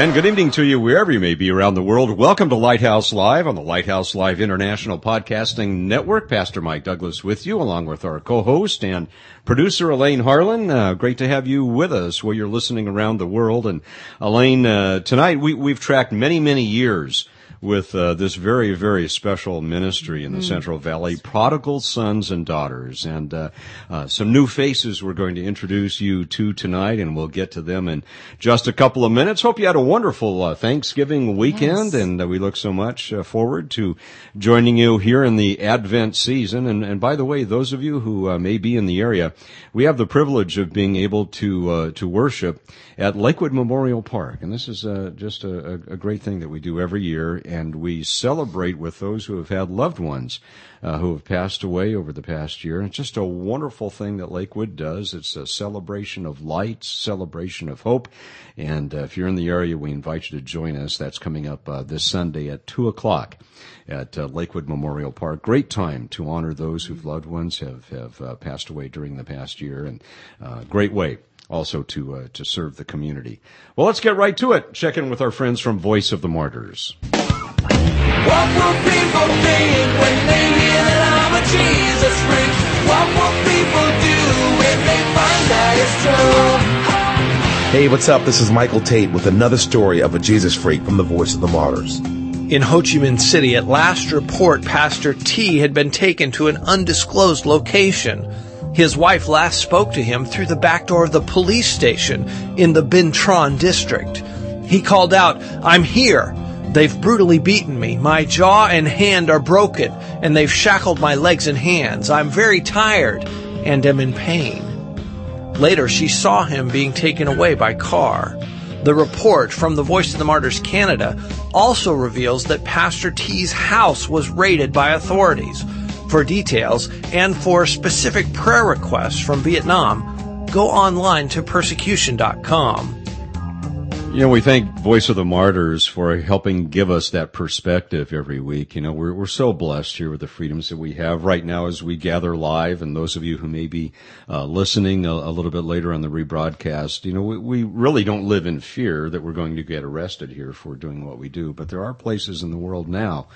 And good evening to you wherever you may be around the world. Welcome to Lighthouse Live on the Lighthouse Live International Podcasting Network. Pastor Mike Douglas with you along with our co-host and producer Elaine Harlan. Uh, great to have you with us while you're listening around the world. And Elaine, uh, tonight we, we've tracked many, many years with uh, this very, very special ministry in the mm. Central Valley, Prodigal Sons and Daughters. And uh, uh, some new faces we're going to introduce you to tonight, and we'll get to them in just a couple of minutes. Hope you had a wonderful uh, Thanksgiving weekend, yes. and uh, we look so much uh, forward to joining you here in the Advent season. And, and by the way, those of you who may be in the area, we have the privilege of being able to to worship at Lakewood Memorial Park, and this is just a, a great thing that we do every year and we celebrate with those who have had loved ones uh, who have passed away over the past year. It's just a wonderful thing that Lakewood does. It's a celebration of lights, celebration of hope. And uh, if you're in the area, we invite you to join us. That's coming up uh, this Sunday at 2 o'clock at uh, Lakewood Memorial Park. Great time to honor those whose loved ones have, have uh, passed away during the past year and uh, great way also to uh, to serve the community. Well, let's get right to it. Check in with our friends from Voice of the Martyrs. What will people think when they hear that I'm a Jesus freak? What will people do when they find that it's true? Hey, what's up? This is Michael Tate with another story of a Jesus freak from the Voice of the Martyrs. In Ho Chi Minh City, at last report, Pastor T had been taken to an undisclosed location. His wife last spoke to him through the back door of the police station in the Bintron district. He called out, I'm here. They've brutally beaten me. My jaw and hand are broken, and they've shackled my legs and hands. I'm very tired and am in pain. Later, she saw him being taken away by car. The report from the Voice of the Martyrs Canada also reveals that Pastor T's house was raided by authorities. For details and for specific prayer requests from Vietnam, go online to persecution.com. You know, we thank Voice of the Martyrs for helping give us that perspective every week. You know, we're, we're so blessed here with the freedoms that we have right now as we gather live. And those of you who may be uh, listening a, a, little bit later on the rebroadcast, you know, we, we really don't live in fear that we're going to get arrested here for doing what we do. But there are places in the world now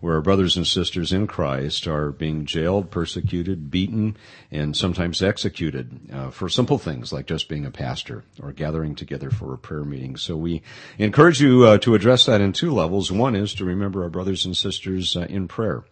where our brothers and sisters in Christ are being jailed, persecuted, beaten, and sometimes executed uh, for simple things like just being a pastor or gathering together for a prayer meeting. So we encourage you uh, to address that in two levels. One is to remember our brothers and sisters uh, in prayer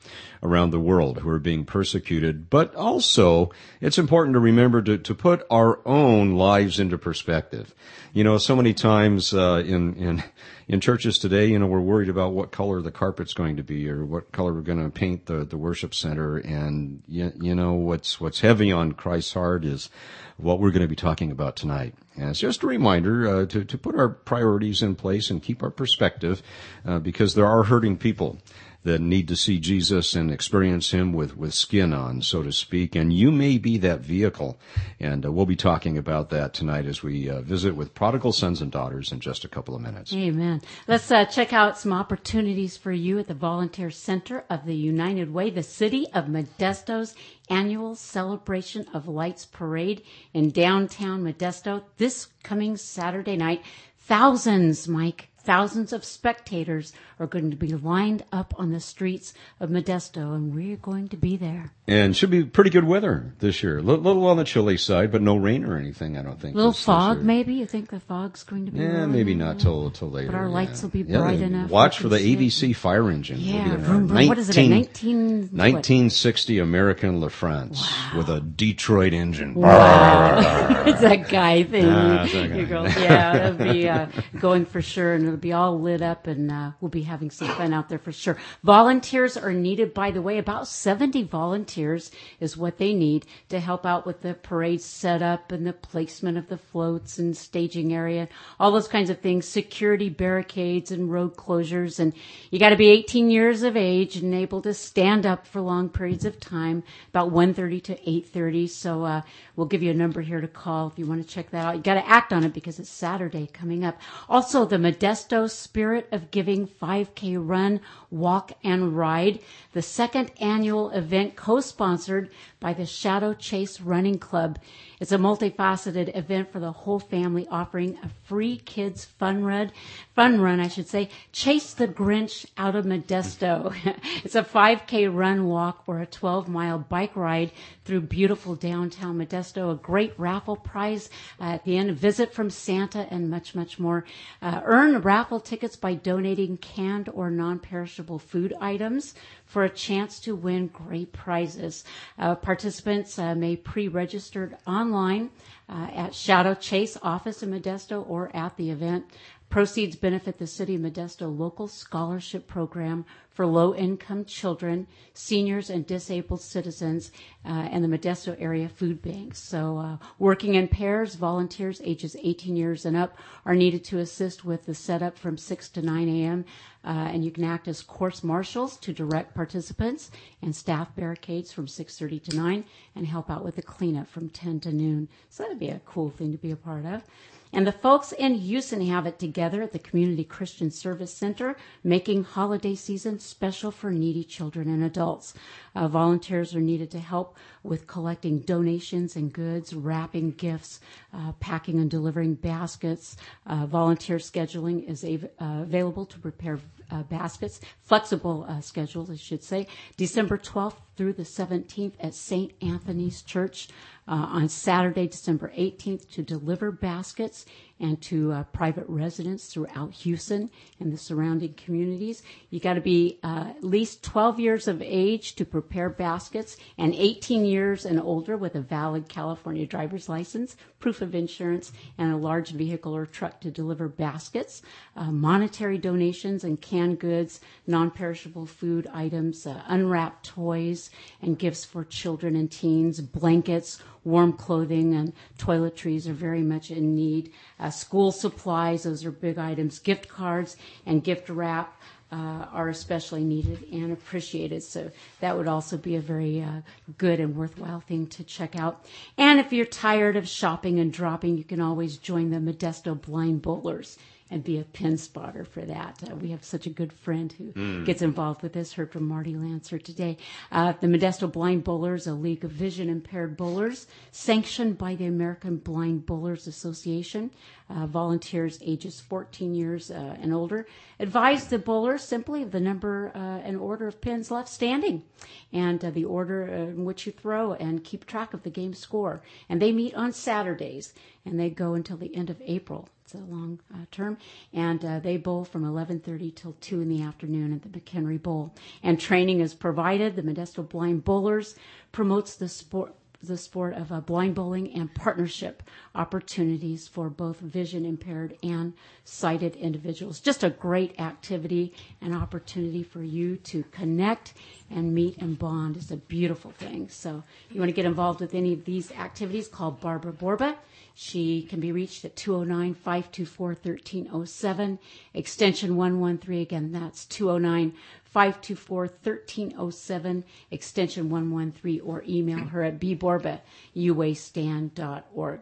around the world who are being persecuted, but also it's important to remember to, to put our own lives into perspective. You know, so many times uh, in in in churches today, you know, we're worried about what color the carpet's going to be or what color we're going to paint the the worship center, and you, you know what's what's heavy on Christ's heart is what we're going to be talking about tonight. And it's just a reminder uh, to, to put our priorities in place and keep our perspective uh, because there are hurting people that need to see Jesus and experience Him with, with skin on, so to speak. And you may be that vehicle. And uh, we'll be talking about that tonight as we uh, visit with prodigal sons and daughters in just a couple of minutes. Amen. Let's uh, check out some opportunities for you at the Volunteer Center of the United Way, the city of Modesto's annual celebration of lights parade in downtown Modesto this coming Saturday night. Thousands, Mike, Thousands of spectators are going to be lined up on the streets of Modesto, and we're going to be there. And should be pretty good weather this year. A little on the chilly side, but no rain or anything, I don't think. A little this- this fog, year. maybe? You think the fog's going to be Yeah, maybe not till till later. But our yeah. lights will be Yeah, bright enough Watch for the. ABC fire engine. Yeah, vroom, vroom. What is it, a 19 what? 1960 American LaFrance with a Detroit engine. Wow, it's that guy thing. Ah, it's that guy. Yeah, it'll be uh, going for sure, and it'll be all lit up, and uh, we'll be having some fun out there for sure. Volunteers are needed, by the way. About 70 volunteers is what they need to help out with the parade setup and the placement of the floats and staging area, all those kinds of things, security barricades and road closures, and you got to be 18 years of age and able to stand up for long periods of time, about 1:30 to 8:30. So uh, we'll give you a number here to call if you want to check that out. You got to act on it because it's Saturday coming up. Also, the Modesto Spirit of Giving 5K Run, Walk and Ride, the second annual event co-sponsored by the Shadow Chase Running Club. It's a multifaceted event for the whole family, offering a free kids fun run, fun run, I should say. Chase the Grinch out of Modesto. it's a 5K run, walk, or a 12 mile bike ride through beautiful downtown Modesto. A great raffle prize uh, at the end. A visit from Santa and much, much more. Uh, earn raffle tickets by donating canned or non-perishable food items for a chance to win great prizes. Uh, participants uh, may pre-register online uh, at Shadow Chase office in Modesto or at the event. Proceeds benefit the City of Modesto local scholarship program for low income children, seniors, and disabled citizens, uh, and the Modesto area food banks. So, uh, working in pairs, volunteers ages 18 years and up are needed to assist with the setup from 6 to 9 a.m. Uh, and you can act as course marshals to direct participants and staff barricades from 6:30 to 9, and help out with the cleanup from 10 to noon. So that'd be a cool thing to be a part of. And the folks in Houston have it together at the Community Christian Service Center, making holiday season special for needy children and adults. Uh, volunteers are needed to help with collecting donations and goods, wrapping gifts, uh, packing and delivering baskets. Uh, volunteer scheduling is av- uh, available to prepare uh, baskets, flexible uh, schedules, I should say. December 12th through the 17th at St. Anthony's Church uh, on Saturday, December 18th to deliver baskets and to uh, private residents throughout Houston and the surrounding communities. You got to be uh, at least 12 years of age to prepare baskets and 18 years and older with a valid California driver's license, proof of insurance, and a large vehicle or truck to deliver baskets, uh, monetary donations and canned goods, non-perishable food items, uh, unwrapped toys and gifts for children and teens, blankets, warm clothing and toiletries are very much in need. Uh, school supplies, those are big items. Gift cards and gift wrap uh, are especially needed and appreciated. So that would also be a very uh, good and worthwhile thing to check out. And if you're tired of shopping and dropping, you can always join the Modesto Blind Bowlers and be a pin spotter for that. Uh, we have such a good friend who gets involved with this. Heard from Marty Lancer today. Uh, the Modesto Blind Bowlers, a league of vision impaired bowlers, sanctioned by the American Blind Bowlers Association. Uh, volunteers ages 14 years uh, and older advise the bowler simply of the number uh, and order of pins left standing and uh, the order in which you throw and keep track of the game score. And they meet on Saturdays and they go until the end of April. It's a long uh, term, and uh, they bowl from 11:30 till 2 in the afternoon at the McHenry Bowl. And training is provided. The Modesto Blind Bowlers promotes the sport the sport of uh, blind bowling and partnership opportunities for both vision impaired and sighted individuals. Just a great activity and opportunity for you to connect and meet and bond. It's a beautiful thing. So you want to get involved with any of these activities, call Barbara Borba. She can be reached at 209 524 1307, extension 113. Again, that's 209 524 1307, extension 113, or email her at bborba at uastand.org.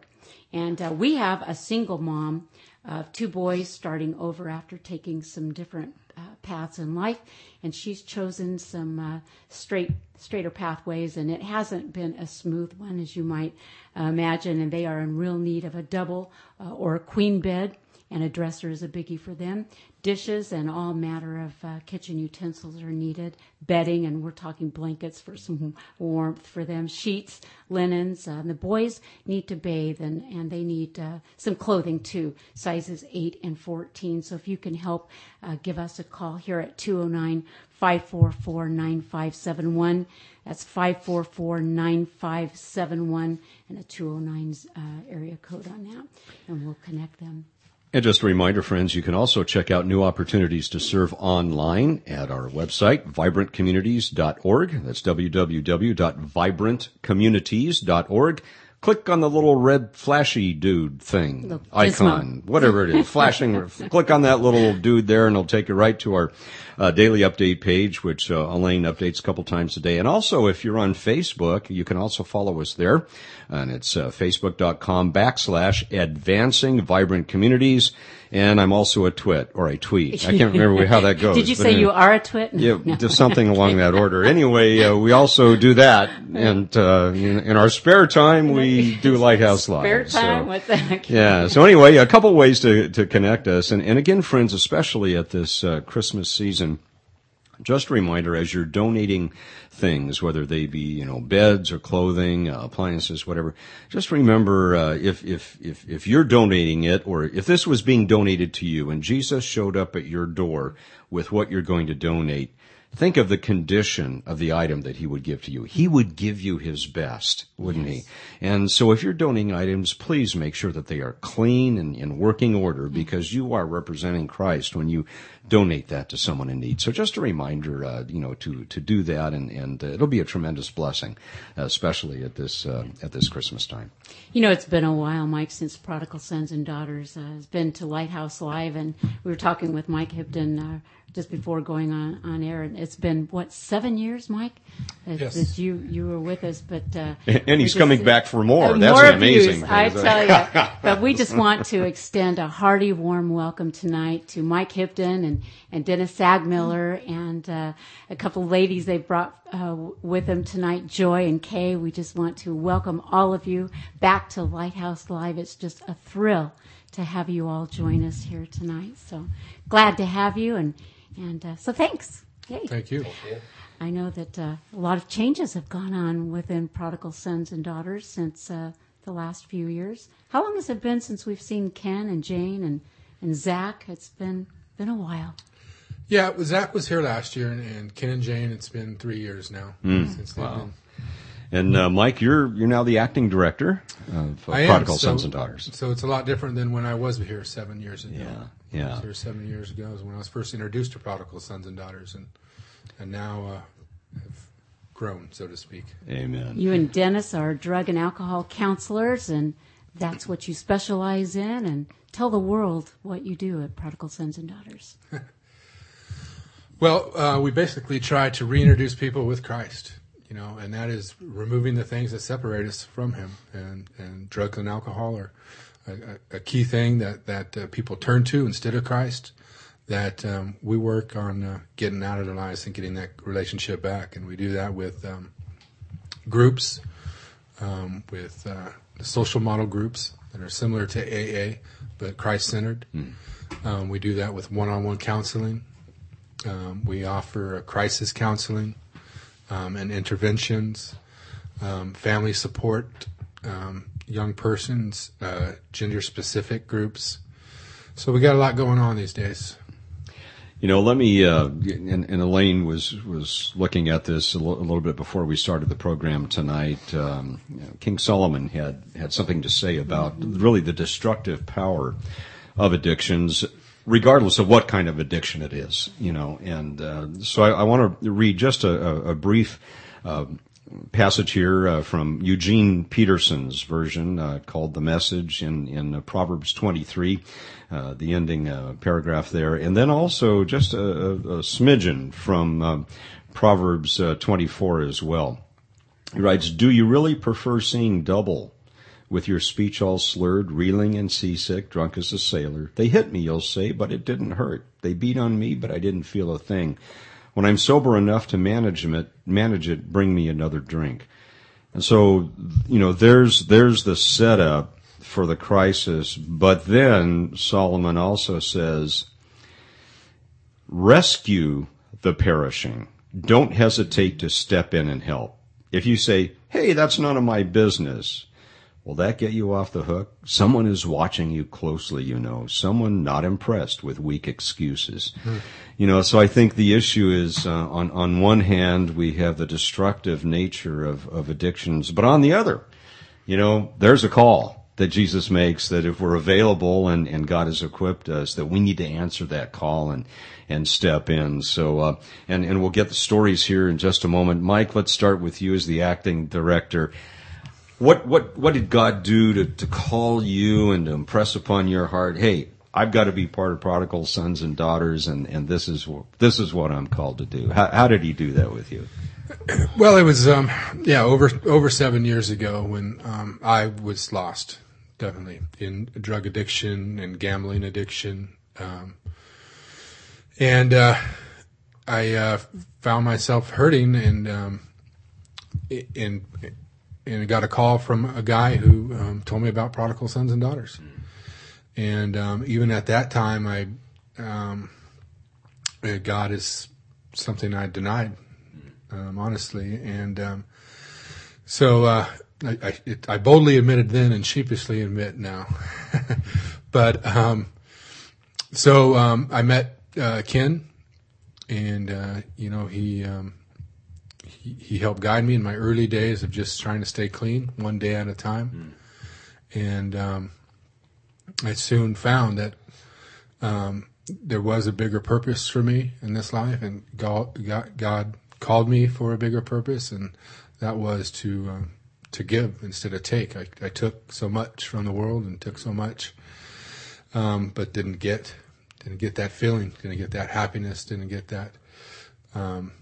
And uh, we have a single mom of two boys starting over after taking some different uh, paths in life, and she's chosen some uh, straight, straighter pathways, and it hasn't been a smooth one as you might imagine. And they are in real need of a double uh, or a queen bed and a dresser is a biggie for them. Dishes and all matter of uh, kitchen utensils are needed. Bedding, and we're talking blankets for some warmth for them. Sheets, linens. Uh, the boys need to bathe and, and they need uh, some clothing too, sizes 8 and 14. So if you can help, uh, give us a call here at 209 544 9571. That's 544 9571 and a 209 uh, area code on that. And we'll connect them. And just a reminder, friends, you can also check out new opportunities to serve online at our website, vibrantcommunities.org. That's www.vibrantcommunities.org. Click on the little red flashy dude thing, The icon, whatever it is, flashing. click on that little dude there and it'll take you right to our uh, daily update page, which uh, Elaine updates a couple times a day. And also, if you're on Facebook, you can also follow us there. And it's uh, facebook.com backslash advancing vibrant communities. And I'm also a twit or a tweet. I can't remember how that goes. Did you say anyway. you are a twit? Yeah, No. just something along that order. Anyway, uh, we also do that, and uh, in, in our spare time, we do Lighthouse Live. Spare time So- with that. yeah. So anyway, a couple ways to to connect us, and and again, friends, especially at this uh, Christmas season. Just a reminder, as you're donating things, whether they be you know beds or clothing, uh, appliances, whatever, just remember uh, if if if if you're donating it, or if this was being donated to you, and Jesus showed up at your door with what you're going to donate, think of the condition of the item that he would give to you. He would give you his best, wouldn't he? And so if you're donating items, please make sure that they are clean and in working order because you are representing Christ when you donate that to someone in need. So just a reminder, uh, you know, to, to do that and, and uh, it'll be a tremendous blessing, uh, especially at this, uh, at this Christmas time. You know, it's been a while, Mike, since Prodigal Sons and Daughters uh, has been to Lighthouse Live, and we were talking with Mike Hibdon uh, just before going on, on air, and it's been what seven years, Mike, that, Yes. that you you were with us, but uh, And we he's just- coming back for more. Uh, That's more amazing views, thing. I tell you. but we just want to extend a hearty, warm welcome tonight to Mike Hibdon and, and Dennis Sagmiller and uh, a couple of ladies they brought uh, with them tonight, Joy and Kay. We just want to welcome all of you back to Lighthouse Live. It's just a thrill to have you all join us here tonight. So glad to have you, and and uh, so thanks. Yay. Thank you. I know that uh, a lot of changes have gone on within prodigal sons and daughters since uh, the last few years. How long has it been since we've seen Ken and Jane and, and Zach? It's been been a while. Yeah, Zach was here last year, and, and Ken and Jane. It's been three years now since they've been. And uh, Mike, you're you're now the acting director of uh, I am, Prodigal so- Sons and Daughters. So it's a lot different than when I was here seven years ago. Yeah, I yeah. was here seven years ago is when I was first introduced to Prodigal Sons and Daughters, and and now uh, have grown, so to speak. Amen. You and Dennis are drug and alcohol counselors, and that's what you specialize in. And tell the world what you do at Prodigal Sons and Daughters. Well, uh, we basically try to reintroduce people with Christ, you know, and that is removing the things that separate us from Him, and and drugs and alcohol are a, a, key thing that that uh, people turn to instead of Christ. That um, we work on uh, getting out of their lives and getting that relationship back, and we do that with um, groups, um, with uh, the social model groups that are similar to AA but Christ centered. Um, we do that with one-on-one counseling. Um, we offer crisis counseling um, and interventions, um, family support, um, young persons, uh, gender specific groups. So we got a lot going on these days. You know, let me. Uh, and, and Elaine was was looking at this a, l- a little bit before we started the program tonight. Um, you know, King Solomon had had something to say about really the destructive power of addictions, regardless of what kind of addiction it is. You know, and uh, so I, I want to read just a, a, a brief. Uh, passage here uh, from Eugene Peterson's version uh, called "The Message" in in uh, Proverbs 23, uh, the ending uh, paragraph there, and then also just a, a, a smidgen from um, Proverbs uh, 24 as well. He writes, "Do you really prefer seeing double?" With your speech all slurred, reeling and seasick, drunk as a sailor. They hit me, you'll say, but it didn't hurt. They beat on me, but I didn't feel a thing. When I'm sober enough to manage it, manage it, bring me another drink. And so, you know, there's there's the setup for the crisis. But then Solomon also says, rescue the perishing. Don't hesitate to step in and help. If you say, hey, that's none of my business, will that get you off the hook? Someone is watching you closely, you know. Someone not impressed with weak excuses. You know, so I think the issue is uh, on on one hand we have the destructive nature of of addictions, but on the other, you know, there's a call that Jesus makes that if we're available and, and God has equipped us, that we need to answer that call and, and step in. So, uh, and, and we'll get the stories here in just a moment. Mike, let's start with you as the acting director. What, what, what did God do to, to call you and to impress upon your heart? Hey, I've got to be part of prodigal sons and daughters and, and this is, this is what I'm called to do. How, how did he do that with you? Well, it was um, yeah over over seven years ago when um, I was lost, definitely in drug addiction and gambling addiction, um, and uh, I uh, found myself hurting and um, and and got a call from a guy who um, told me about prodigal sons and daughters, and um, even at that time, I um, God is something I denied um, honestly. And um, so uh, I, I, it, I, boldly admitted then and sheepishly admit now. but um, so I met uh, Ken, and uh, you know he, um, he, he helped guide me in my early days of just trying to stay clean, one day at a time. Mm. And um, I soon found that there was a bigger purpose for me in this life, and God, God, God called me for a bigger purpose, and that was to um, to give instead of take. I, I, took so much from the world and took so much, um, but didn't get didn't get that feeling, didn't get that happiness, didn't get that. Um,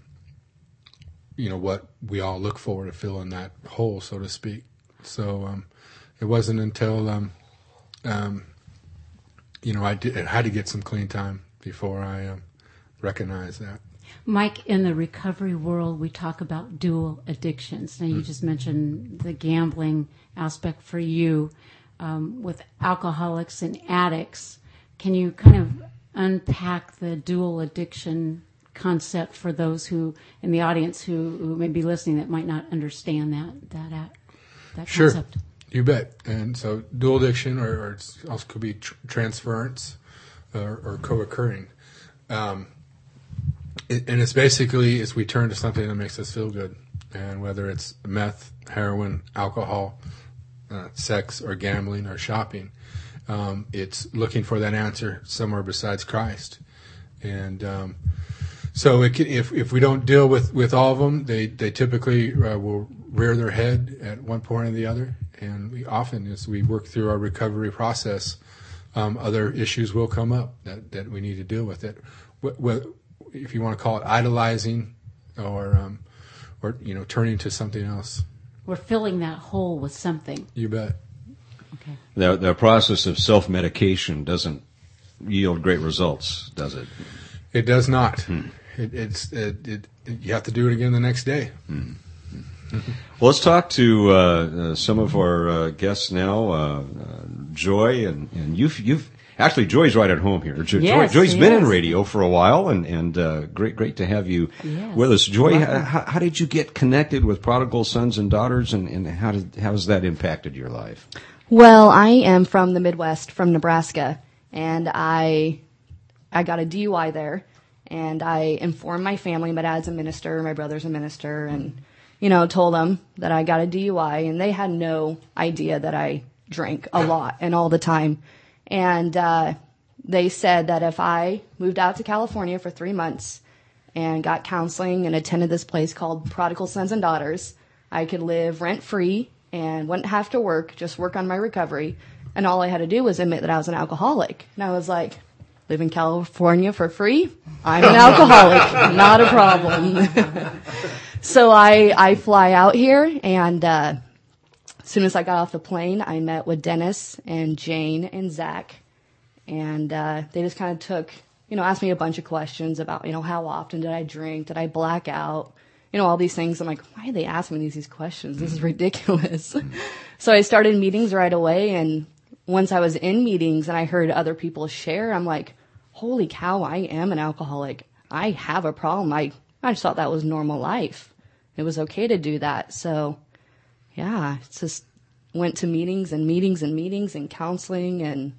you know what we all look for to fill in that hole, so to speak. So um, it wasn't until um, um, you know I, did, I had to get some clean time before I recognized that. Mike, in the recovery world, we talk about dual addictions. Now, you mm. just mentioned the gambling aspect for you um, with alcoholics and addicts. Can you kind of unpack the dual addiction concept for those who in the audience who, who may be listening that might not understand that that that sure. concept? You bet. And so, dual addiction, or, or also could be tr- transference or, or co-occurring. Um, it, and it's basically is we turn to something that makes us feel good, and whether it's meth, heroin, alcohol, uh, sex, or gambling, or shopping, um, it's looking for that answer somewhere besides Christ, and um, so can, if if we don't deal with, with all of them, they they typically uh, will rear their head at one point or the other, and we often as we work through our recovery process. Um, other issues will come up that, that we need to deal with. It if you want to call it idolizing or um, or you know turning to something else. We're filling that hole with something. You bet. Okay. The the process of self medication doesn't yield great results, does it? It does not. Hmm. It, it's it, it, you have to do it again the next day. Hmm. well, let's talk to uh, uh, some of our uh, guests now. Uh, uh, Joy, and, and you've you've Actually, Joy's right at home here. Jo- yes, Joy, has been in radio for a while, and and uh, great great to have you yes. with us. Joy, how, how, did you get connected with prodigal sons and daughters, and, and how did how has that impacted your life? Well, I am from the Midwest, from Nebraska, and I I got a DUI there, and I informed my family. My dad's a minister, my brother's a minister, and you know told them that I got a DUI, and they had no idea that I drank a lot and all the time. And uh, they said that if I moved out to California for three months and got counseling and attended this place called Prodigal Sons and Daughters, I could live rent free and wouldn't have to work, just work on my recovery. And all I had to do was admit that I was an alcoholic. And I was like, live in California for free? I'm an alcoholic, not a problem. so I, I fly out here and, uh, as soon as I got off the plane, I met with Dennis and Jane and Zach, and uh, they just kind of took, you know, asked me a bunch of questions about, you know, how often did I drink? Did I black out? you know, all these things. I'm like, why are they asking me these, these questions? This is ridiculous. so I started meetings right away. And once I was in meetings and I heard other people share, I'm like, holy cow, I am an alcoholic. I have a problem. I, I just thought that was normal life. It was okay to do that. So yeah, it's just went to meetings and meetings and meetings and counseling and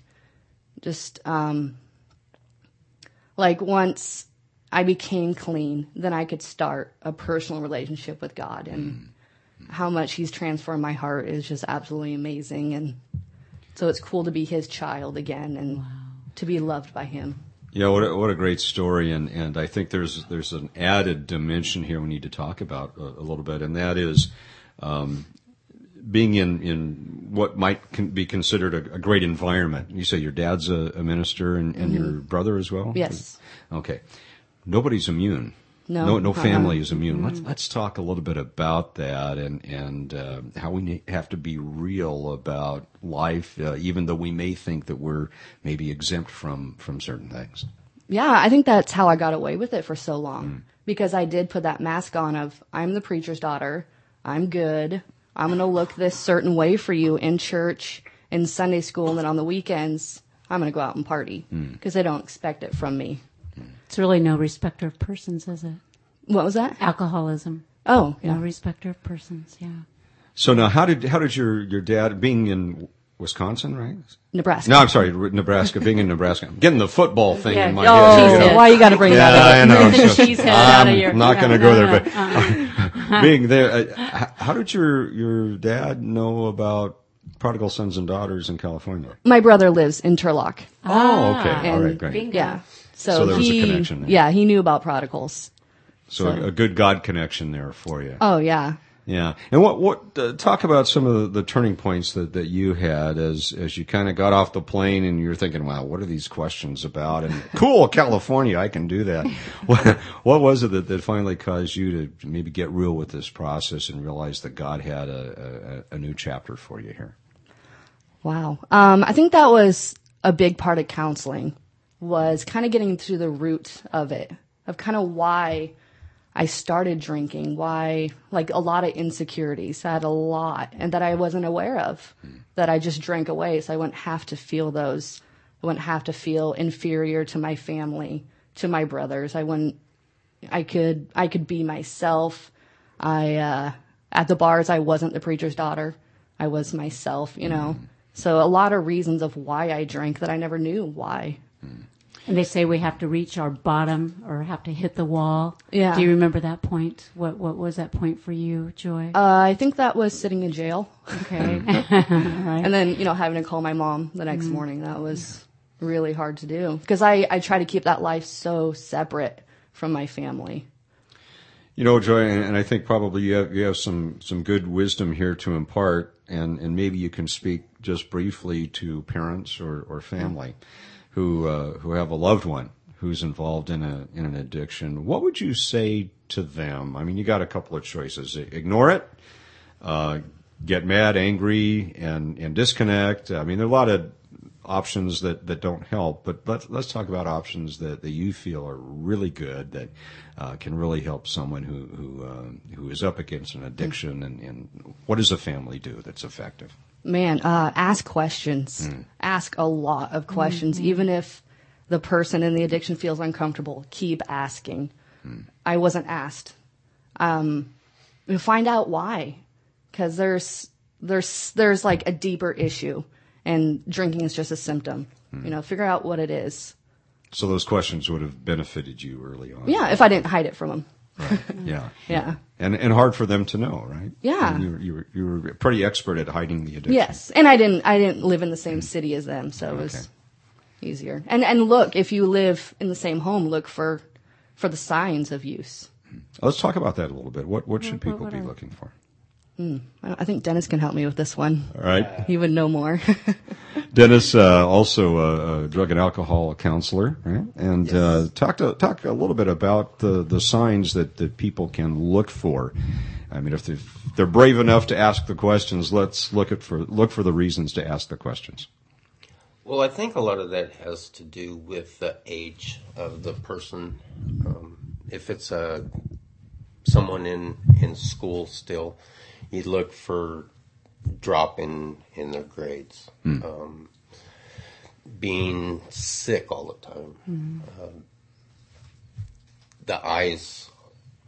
just, um, like once I became clean, then I could start a personal relationship with God and how much he's transformed my heart is just absolutely amazing. And so it's cool to be his child again and to be loved by him. Yeah, what a, what a great story, and, and I think there's there's an added dimension here we need to talk about a, a little bit, and that is um, being in, in what might con- be considered a, a, great environment. You say your dad's a, a minister, and, and your brother as well. Yes. Okay. Nobody's immune. No. no, no Uh-uh. family is immune. Let's let's talk a little bit about that and and uh, how we have to be real about life, uh, even though we may think that we're maybe exempt from from certain things. Yeah, I think that's how I got away with it for so long because I did put that mask on of I'm the preacher's daughter. I'm good. I'm going to look this certain way for you in church, in Sunday school, and then on the weekends, I'm going to go out and party because they don't expect it from me. It's really no respecter of persons, is it? What was that? Alcoholism. Oh, No respecter of persons. Yeah. So now, how did how did your your dad being in Wisconsin, right? Nebraska. No, I'm sorry, Nebraska. Being in Nebraska, I'm getting the football thing Yeah. in my Oh, head. cheese here. head. Why you got to bring Yeah, that I up? know. Get the So cheese head out of I'm not going to No, go no, there, no, but uh-huh. being there, uh, how did your your dad know about prodigal sons and daughters in California? My brother lives in Turlock. Oh, okay, ah, all and- right, great. Bingo. Yeah. So, So there was a connection there. Yeah, he knew about prodigals. So, So- a good God connection there for you. Oh, yeah. Yeah, and what what uh, talk about some of the, the turning points that, that you had as as you kind of got off the plane and you're thinking, wow, what are these questions about? And cool, California, I can do that. what, what was it that, that finally caused you to maybe get real with this process and realize that God had a, a, a new chapter for you here? Wow. Um, I think that was a big part of counseling was kind of getting to the root of it, of kind of why I started drinking, why like a lot of insecurities. I had a lot and that I wasn't aware of that I just drank away. So I wouldn't have to feel those. I wouldn't have to feel inferior to my family, to my brothers. I wouldn't, I could, I could be myself. I, uh, at the bars, I wasn't the preacher's daughter. I was myself, you know. So a lot of reasons of why I drank that I never knew why. And they say we have to reach our bottom or have to hit the wall. Yeah. Do you remember that point? What What was that point for you, Joy? Uh, I think that was sitting in jail, okay. and then you know having to call my mom the next morning. That was really hard to do because I I try to keep that life so separate from my family. You know, Joy, and, and I think probably you have you have some some good wisdom here to impart, and and maybe you can speak just briefly to parents or or family who uh, who have a loved one who's involved in a in an addiction. What would you say to them? I mean, you got a couple of choices: ignore it, uh, get mad, angry, and and disconnect. I mean, there are a lot of options that, that don't help, but let's let's talk about options that, that you feel are really good that uh, can really help someone who who uh, who is up against an addiction, and, and what does a family do that's effective? Man, uh, ask questions. Ask a lot of questions, even if the person in the addiction feels uncomfortable. Keep asking. I wasn't asked. Um, and find out why, because there's there's there's like a deeper issue, and drinking is just a symptom. You know, figure out what it is. So those questions would have benefited you early on. Yeah, if I didn't hide it from them. yeah, Yeah. and and hard for them to know, right? Yeah. And you were, you were you were pretty expert at hiding the addiction. Yes, and I didn't I didn't live in the same mm-hmm. city as them, so it Okay. was easier. And and look, if you live in the same home, look for for the signs of use. Let's talk about that a little bit. What what should What- people what be are- looking for? I I think Dennis can help me with this one. All right. He would know more. Dennis, uh, also a, a drug and alcohol counselor, right? And uh, talk to, talk a little bit about the, the signs that, that people can look for. I mean, if they're, if they're brave enough to ask the questions, let's look at for look for the reasons to ask the questions. Well, I think a lot of that has to do with the age of the person. Um, if it's a someone in in school still, you look for drop in in their grades. Um, being sick all the time. Um, the eyes,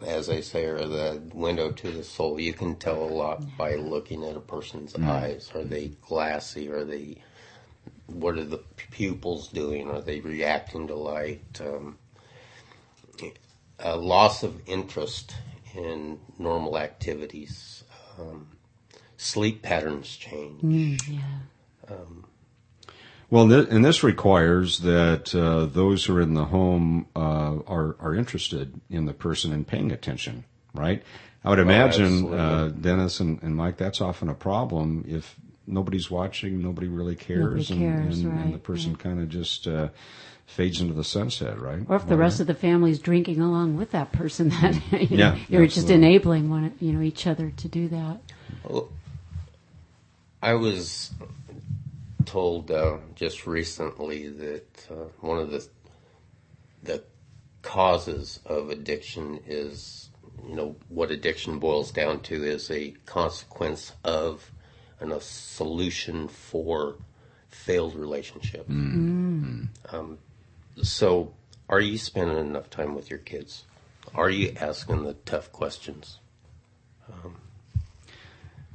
as they say, are the window to the soul. You can tell a lot by looking at a person's eyes. Are they glassy? Are they what are the pupils doing? Are they reacting to light? Um, a loss of interest in normal activities. Um, sleep patterns change. Yeah. Well, th- and this requires that uh, those who are in the home uh, are are interested in the person and paying attention, right? I would imagine, absolutely. uh, Dennis and, and Mike, that's often a problem if nobody's watching, nobody really cares, Nobody and, cares, and, and the right, person kind of just uh, fades into the sunset, right? Or if the rest of the family's drinking along with that person, that you know, you're just enabling one, you know, each other to do that. I was told uh, just recently that uh, one of the the causes of addiction is, you know, what addiction boils down to is a consequence of and a solution for failed relationships. Um, so, are you spending enough time with your kids? Are you asking the tough questions?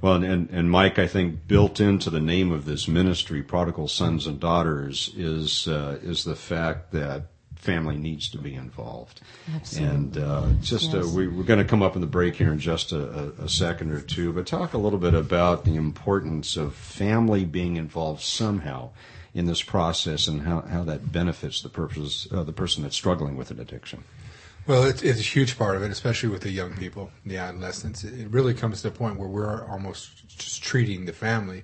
Well, and, and Mike, I think built into the name of this ministry, Prodigal Sons and Daughters, is uh, is the fact that family needs to be involved. Absolutely. And uh, just uh, Yes. we, we're going to come up in the break here in just a, a, a second or two, but talk a little bit about the importance of family being involved somehow in this process and how, how that benefits the purpose uh, the person that's struggling with an addiction. Well, it's, it's a huge part of it, especially with the young people, the adolescents. It it really comes to the point where we're almost just treating the family.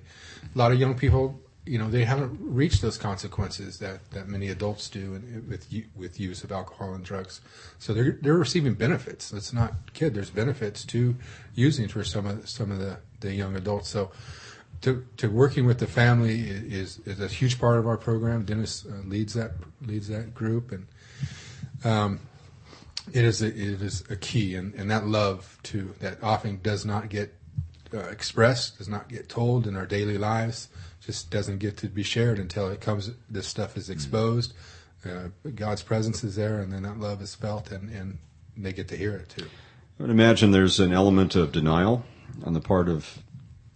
A lot of young people, you know, they haven't reached those consequences that, that many adults do with with use of alcohol and drugs. So they're they're receiving benefits. Let's not kid. There's benefits to using for some of some of the, the young adults. So to, to working with the family is is a huge part of our program. Dennis uh, leads that leads that group and um, it is a, it is a key and, and that love too that often does not get uh, expressed does not get told in our daily lives just doesn't get to be shared until it comes this stuff is exposed. Uh, god's presence is there and then that love is felt and, and they get to hear it too. I would imagine there's an element of denial on the part of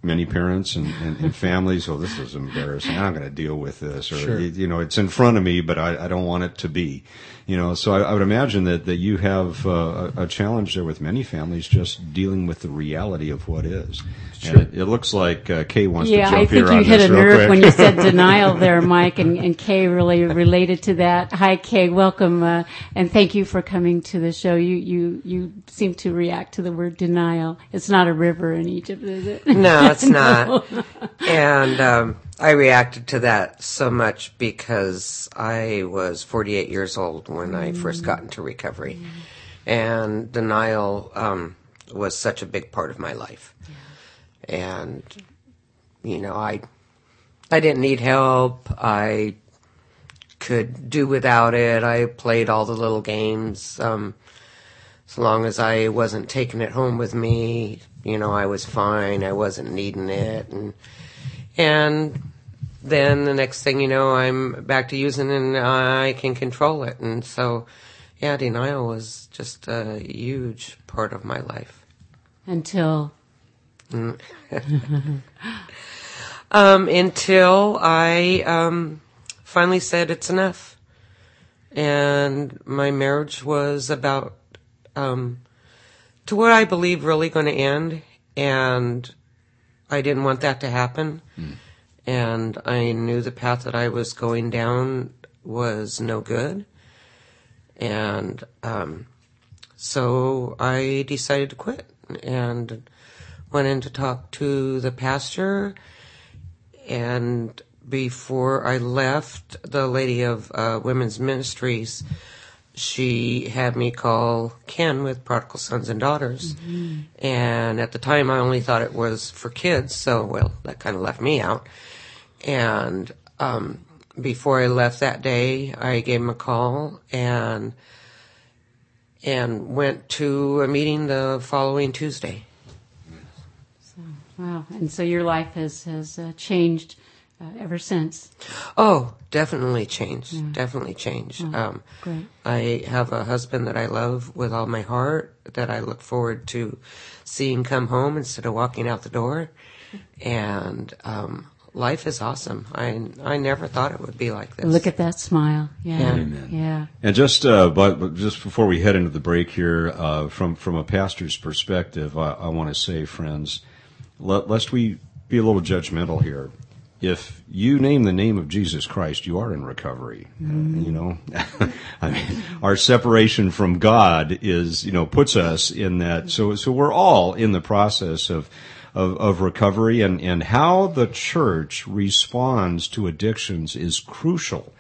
many parents and, and, and families. Oh, this is embarrassing. I'm going to deal with this, or Sure. you know, it's in front of me, but I, I don't want it to be. You know, so I, I would imagine that that you have uh, a, a challenge there with many families just dealing with the reality of what is. And it, it looks like uh, Kay wants Yeah, to jump I think you hit a nerve when you said denial there, Mike, and, and Kay really related to that. Hi, Kay, welcome, uh, and thank you for coming to the show. You you you seem to react to the word denial. It's not a river in Egypt, is it? No, it's not. and um, I reacted to that so much because I was 48 years old when I first got into recovery, and denial um, was such a big part of my life. And you know, I I didn't need help. I could do without it. I played all the little games. Um, as long as I wasn't taking it home with me, you know, I was fine. I wasn't needing it, and and then the next thing you know, I'm back to using, and I can control it. And so, yeah, denial was just a huge part of my life. Until Um, until I um, finally said it's enough, and my marriage was about um, to what I believe really going to end, and I didn't want that to happen, and I knew the path that I was going down was no good, and um, so I decided to quit and went in to talk to the pastor. And before I left, the lady of uh, women's ministries, she had me call Ken with Prodigal Sons and Daughters, and at the time I only thought it was for kids, so well that kind of left me out. And um, before I left that day, I gave him a call and and went to a meeting the following Tuesday. Wow. And so your life has, has uh, changed uh, ever since. Oh, definitely changed. Definitely changed. um, great. I have a husband that I love with all my heart that I look forward to seeing come home instead of walking out the door. And um, life is awesome. I I never thought it would be like this. Look at that smile. Yeah. Yeah. Amen. Yeah. And just, uh, but, but just before we head into the break here, uh, from from a pastor's perspective, I, I want to say, friends, let, lest we be a little judgmental here. If you name the name of Jesus Christ, you are in recovery. Uh, you know, I mean, our separation from God is, you know, puts us in that. So, so we're all in the process of. Of, of recovery and, and how the church responds to addictions is crucial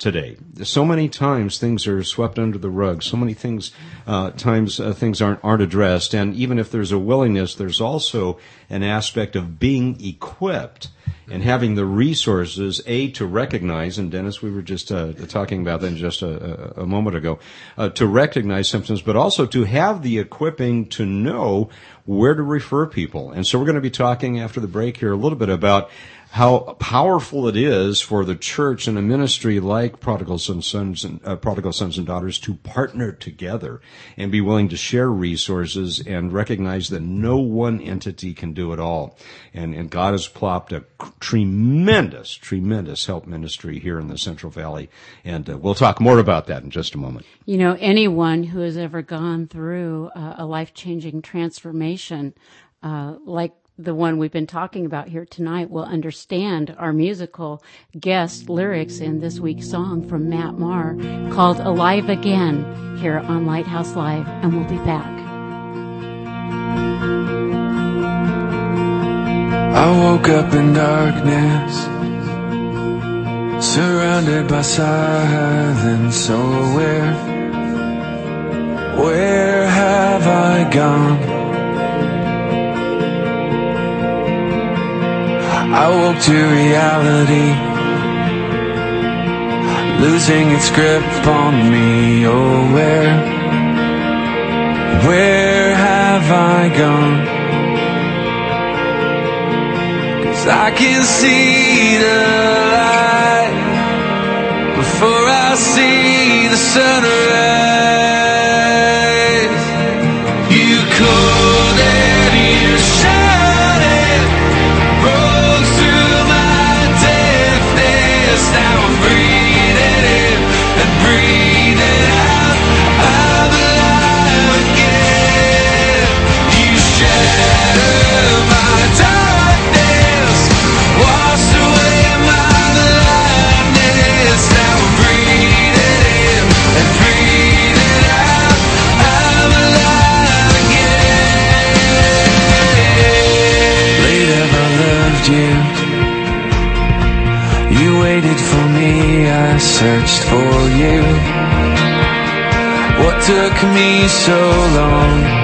today. So many times things are swept under the rug. So many things, uh, times uh, things aren't aren't addressed. And even if there's a willingness, there's also an aspect of being equipped and having the resources a to recognize. And Dennis, we were just uh, talking about that just a, a, moment ago, uh, to recognize symptoms, but also to have the equipping to know where to refer people. And so we're going to be talking after the break here a little bit about how powerful it is for the church and a ministry like prodigal sons and uh, prodigal sons and daughters to partner together and be willing to share resources and recognize that no one entity can do it all. And and God has plopped a tremendous, tremendous help ministry here in the Central Valley, and uh, we'll talk more about that in just a moment. You know, anyone who has ever gone through uh, a life changing transformation, uh, like the one we've been talking about here tonight, will understand our musical guest lyrics in this week's song from Matt Maher called Alive Again here on Lighthouse Live, and we'll be back. I woke up in darkness, surrounded by silence. So where, where have I gone? I woke to reality, losing its grip on me. Oh, where, where have I gone? I can see the light before I see the sunrise. You called me so long?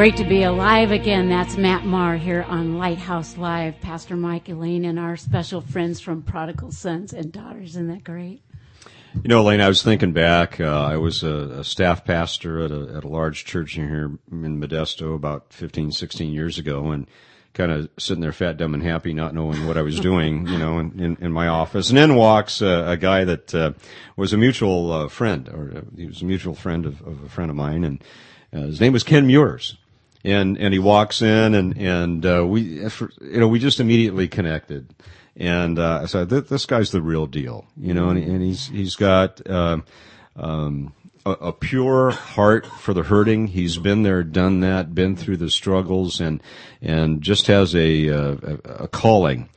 Great to be alive again. That's Matt Maher here on Lighthouse Live. Pastor Mike Elaine and our special friends from Prodigal Sons and Daughters. Isn't that great? You know, Elaine, I was thinking back. Uh, I was a, a staff pastor at a, at a large church here in Modesto about 15, 16 years ago, and kind of sitting there fat, dumb, and happy, not knowing what I was doing, you know, in, in, in my office. And in walks uh, a guy that uh, was a mutual uh, friend, or uh, he was a mutual friend of, of a friend of mine, and uh, his name was Ken Muirs. And and he walks in, and and uh, we, you know, we just immediately connected. And uh, I said, "This guy's the real deal," you know, and, and he's he's got. Um, um, a, a pure heart for the hurting. He's been there, done that, been through the struggles, and and just has a a, a calling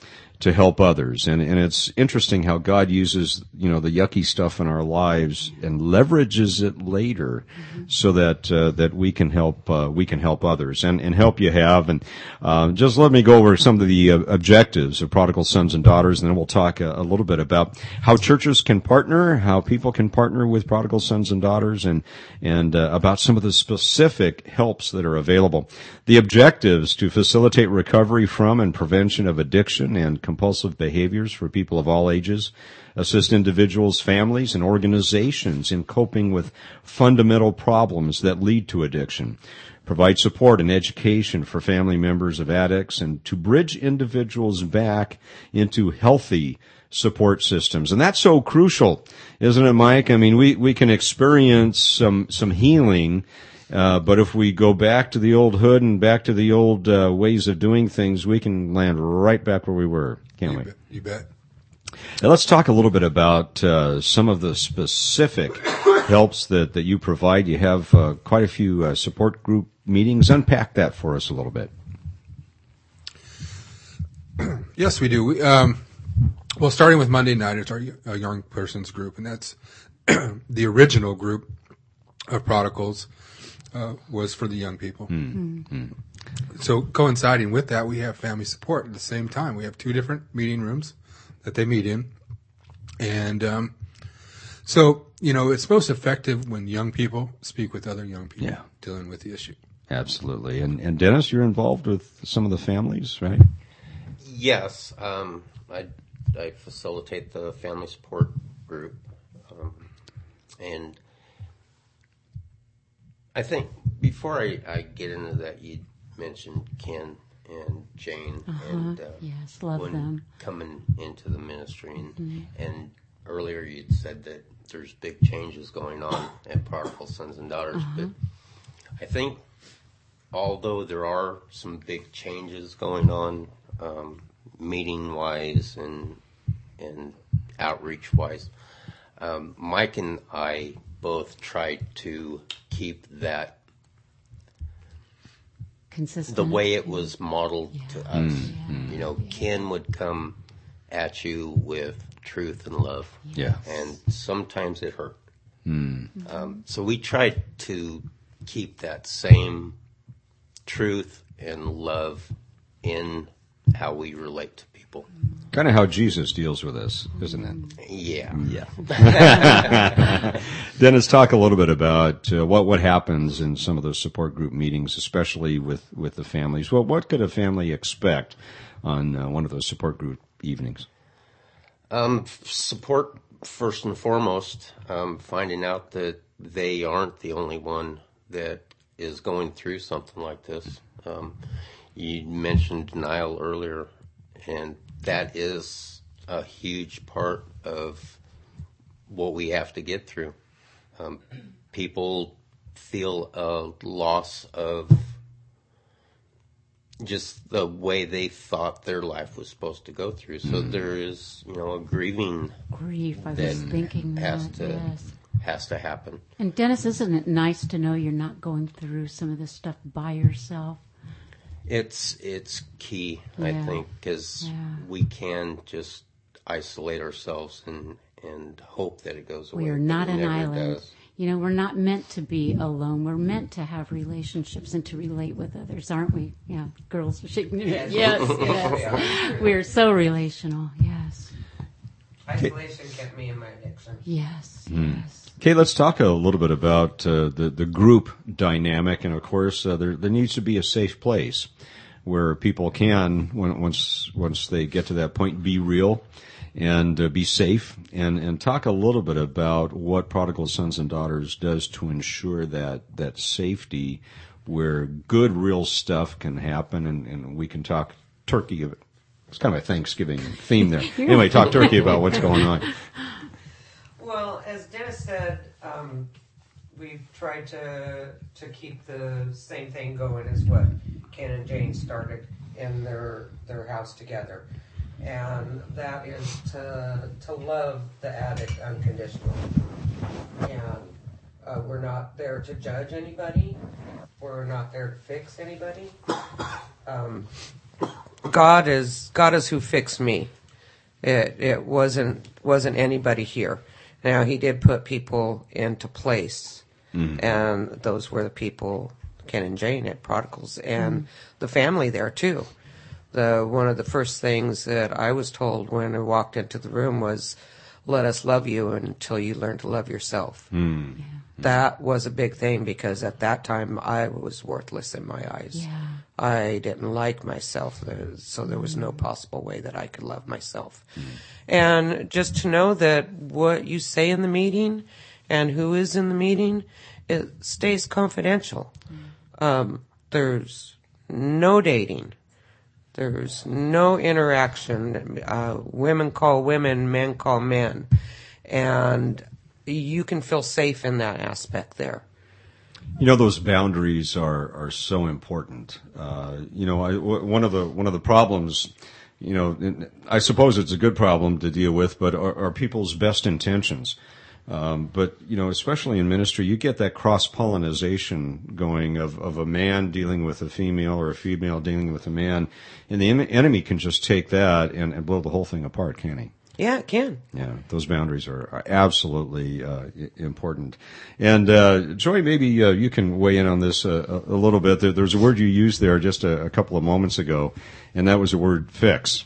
to help others. And and it's interesting how God uses you know the yucky stuff in our lives and leverages it later, so that uh, that we can help uh, we can help others and and help you have. And uh, just let me go over some of the uh, objectives of prodigal sons and daughters, and then we'll talk a, a little bit about how churches can partner, how people can partner with prodigal sons and daughters, and and uh, about some of the specific helps that are available. The objectives to facilitate recovery from and prevention of addiction and compulsive behaviors for people of all ages, assist individuals, families, and organizations in coping with fundamental problems that lead to addiction, provide support and education for family members of addicts, and to bridge individuals back into healthy support systems. And that's so crucial, isn't it, Mike? I mean, we, we can experience some, some healing uh, but if we go back to the old hood and back to the old uh, ways of doing things, we can land right back where we were, can't You we? bet. You bet. Now let's talk a little bit about uh, some of the specific helps that, that you provide. You have uh, quite a few uh, support group meetings. Unpack that for us a little bit. Yes, we do. We, um, well, starting with Monday night, it's our uh, young persons group, and that's the original group of prodigals uh, was for the young people. So coinciding with that, we have family support at the same time. We have two different meeting rooms that they meet in, and um, so you know it's most effective when young people speak with other young people Yeah. dealing with the issue. Absolutely. And, and Dennis, you're involved with some of the families, right? Yes, um, I, I facilitate the family support group, um, and I think before I, I get into that, you mentioned Ken and Jane, and uh, Yes, love when them. coming into the ministry, and, Mm-hmm. and earlier you'd said that there's big changes going on at Prodigal Sons and Daughters, but I think although there are some big changes going on, um, meeting wise and and outreach wise, um, Mike and I both try to keep that Consistent. the way it was modeled to us. Mm-hmm. You know, Ken would come at you with truth and love, Yeah. and sometimes it hurt. Hmm. Um, so we tried to keep that same truth and love in how we relate to people. Kind of how Jesus deals with us, isn't it? Yeah. Yeah. Dennis, talk a little bit about uh, what what happens in some of those support group meetings, especially with with the families. Well, what could a family expect on uh, one of those support group evenings? Um, f- support first and foremost, um, finding out that they aren't the only one that is going through something like this. Um, you mentioned denial earlier, and that is a huge part of what we have to get through. Um, people feel a loss of just the way they thought their life was supposed to go through. So there is, you know, a grieving grief. I that was thinking has that. to Yes. has to happen. And Dennis, isn't it nice to know you're not going through some of this stuff by yourself? It's it's key, I think, because Yeah. we can just isolate ourselves and and hope that it goes away. We are not an island. does. You know, we're not meant to be alone. We're meant to have relationships and to relate with others, aren't we? Yeah, girls are shaking their heads. Yes, yes. we are so relational. Yes. Isolation kept me in my addiction. Yes, Hmm. yes. Okay, let's talk a little bit about uh, the the group dynamic, and of course, uh, there there needs to be a safe place where people can, when, once once they get to that point, be real and uh, be safe, and and talk a little bit about what Prodigal Sons and Daughters does to ensure that that safety, where good real stuff can happen, and, and we can talk turkey. It's kind of a Thanksgiving theme there. anyway, talk turkey about what's going on. Well, as Dennis said, um, we've tried to to keep the same thing going as what Ken and Jane started in their their house together, and that is to to love the addict unconditionally. And uh, we're not there to judge anybody. We're not there to fix anybody. Um, God is God is who fixed me. It it wasn't wasn't anybody here. Now he did put people into place, mm-hmm. and those were the people Ken and Jane at Prodigals, and mm-hmm. the family there too. The one of the first things that I was told when I walked into the room was, "Let us love you until you learn to love yourself." Hmm. That was a big thing because at that time I was worthless in my eyes. Yeah. I didn't like myself, so there was no possible way that I could love myself. And just to know that what you say in the meeting and who is in the meeting, it stays confidential. Um, there's no dating. There's no interaction. Uh, women call women, men call men. And you can feel safe in that aspect there. You know those boundaries are are so important. Uh, you know, I, w- one of the one of the problems, you know, I suppose it's a good problem to deal with, but are, are people's best intentions. Um, but you know, especially in ministry, you get that cross pollination going of of a man dealing with a female or a female dealing with a man, and the en- enemy can just take that and, and blow the whole thing apart, can he? Yeah, it can. Yeah, those boundaries are, are absolutely uh, important. And uh, Joy, maybe uh, you can weigh in on this uh, a, a little bit. There, there's a word you used there just a, a couple of moments ago, and that was the word "fix."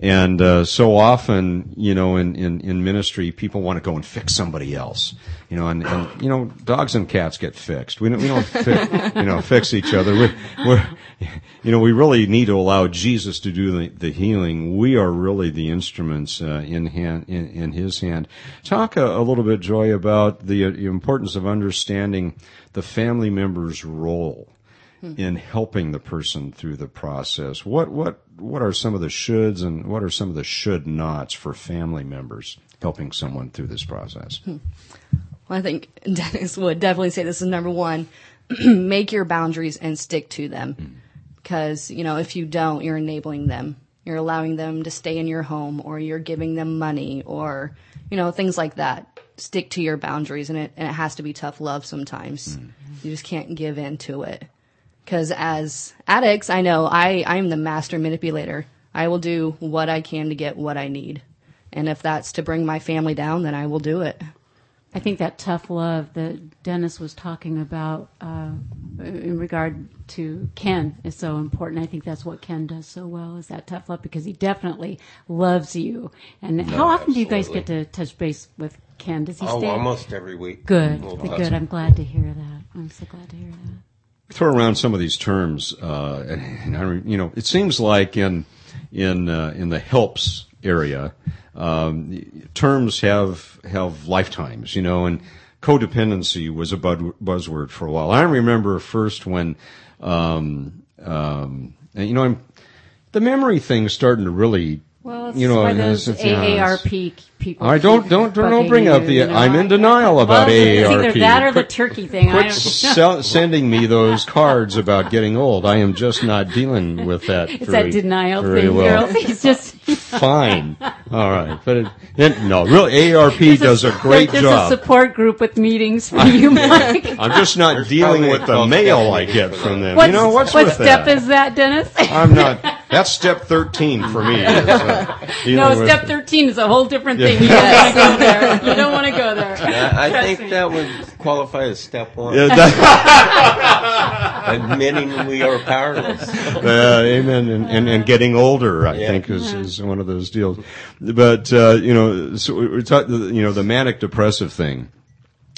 And uh, so often, you know, in, in, in ministry, people want to go and fix somebody else. You know, and, and you know, dogs and cats get fixed. We don't, we don't fi- you know, fix each other. We're, we're, you know, we really need to allow Jesus to do the, the healing. We are really the instruments uh, in hand in, in His hand. Talk a, a little bit, Joy, about the uh, importance of understanding the family member's role in helping the person through the process. What what what are some of the shoulds and what are some of the should nots for family members helping someone through this process? Well, I think Dennis would definitely say this is number one. Make your boundaries and stick to them. Because, you know, if you don't, you're enabling them. You're allowing them to stay in your home or you're giving them money or, you know, things like that. Stick to your boundaries and it, and it has to be tough love sometimes. Mm-hmm. You just can't give in to it. Because as addicts, I know I, I'm the master manipulator. I will do what I can to get what I need. And if that's to bring my family down, then I will do it. I think that tough love that Dennis was talking about uh, in regard to Ken is so important. I think that's what Ken does so well is that tough love because he definitely loves you. And how often do you guys get to touch base with Ken? Does he Oh, stay? almost every week. Good, We'll good. I'm glad to hear that. I'm so glad to hear that. throw around some of these terms, uh, and I, you know, it seems like in in uh, in the helps area, um, terms have have lifetimes, you know, and codependency was a buzzword for a while. I remember first when, um, um, and, you know, I'm the memory thing's starting to really. Well, you know, why those it's, it's- AARP people. All right, don't don't don't bring up the. you know. I'm in denial about well, It's AARP. either that or the turkey thing. I Quit sell, sending me those cards about getting old. I am just not dealing with that. It's very, that denial very thing, well. girls. He's just Fine. All right, but it, it, no, really, AARP does a great there's job. a support group with meetings for you, Mike. I'm just not dealing with the mail I get from them. What's, you know what's what with step that? is that, Dennis? I'm not. That's step 13 for me. is, uh, no, dealing with- step 13 is a whole different Yeah. thing. You don't want to go there. You don't want to go there. I I Trust think me. that would qualify as step one. Yeah, that- admitting we are powerless. uh, amen. And, and, and getting older, I Yeah. think, is, is one of those deals. But, uh, you know, so we- we're talking, you know, the manic depressive thing.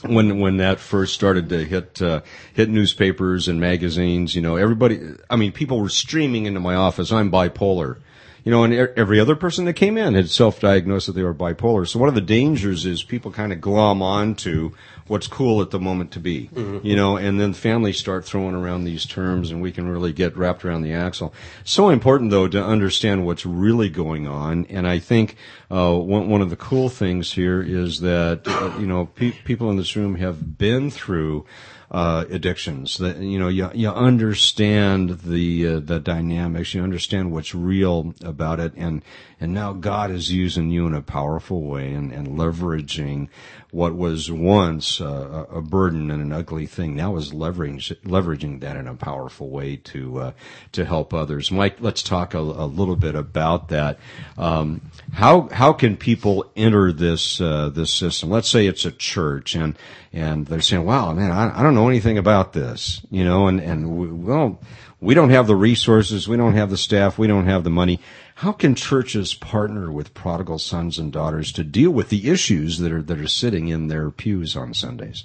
When, when that first started to hit, uh, hit newspapers and magazines, you know, everybody, I mean, people were streaming into my office. I'm bipolar. You know, and every other person that came in had self-diagnosed that they were bipolar. So one of the dangers is people kind of glom onto what's cool at the moment to be, you know, and then families start throwing around these terms and we can really get wrapped around the axle. So important though to understand what's really going on. And I think, uh, one, one of the cool things here is that, uh, you know, pe- people in this room have been through, uh, addictions. That you know, you you understand the uh, the dynamics. You understand what's real about it, and and now God is using you in a powerful way and and leveraging what was once uh, a burden and an ugly thing. Now is leveraging leveraging that in a powerful way to uh, to help others. Mike, let's talk a, a little bit about that. Um, how how can people enter this uh, this system? Let's say it's a church and and they're saying, "Wow, man, I, I don't know anything about this," you know, and and we, well, we don't have the resources, we don't have the staff, we don't have the money. How can churches partner with prodigal sons and daughters to deal with the issues that are that are sitting in their pews on Sundays?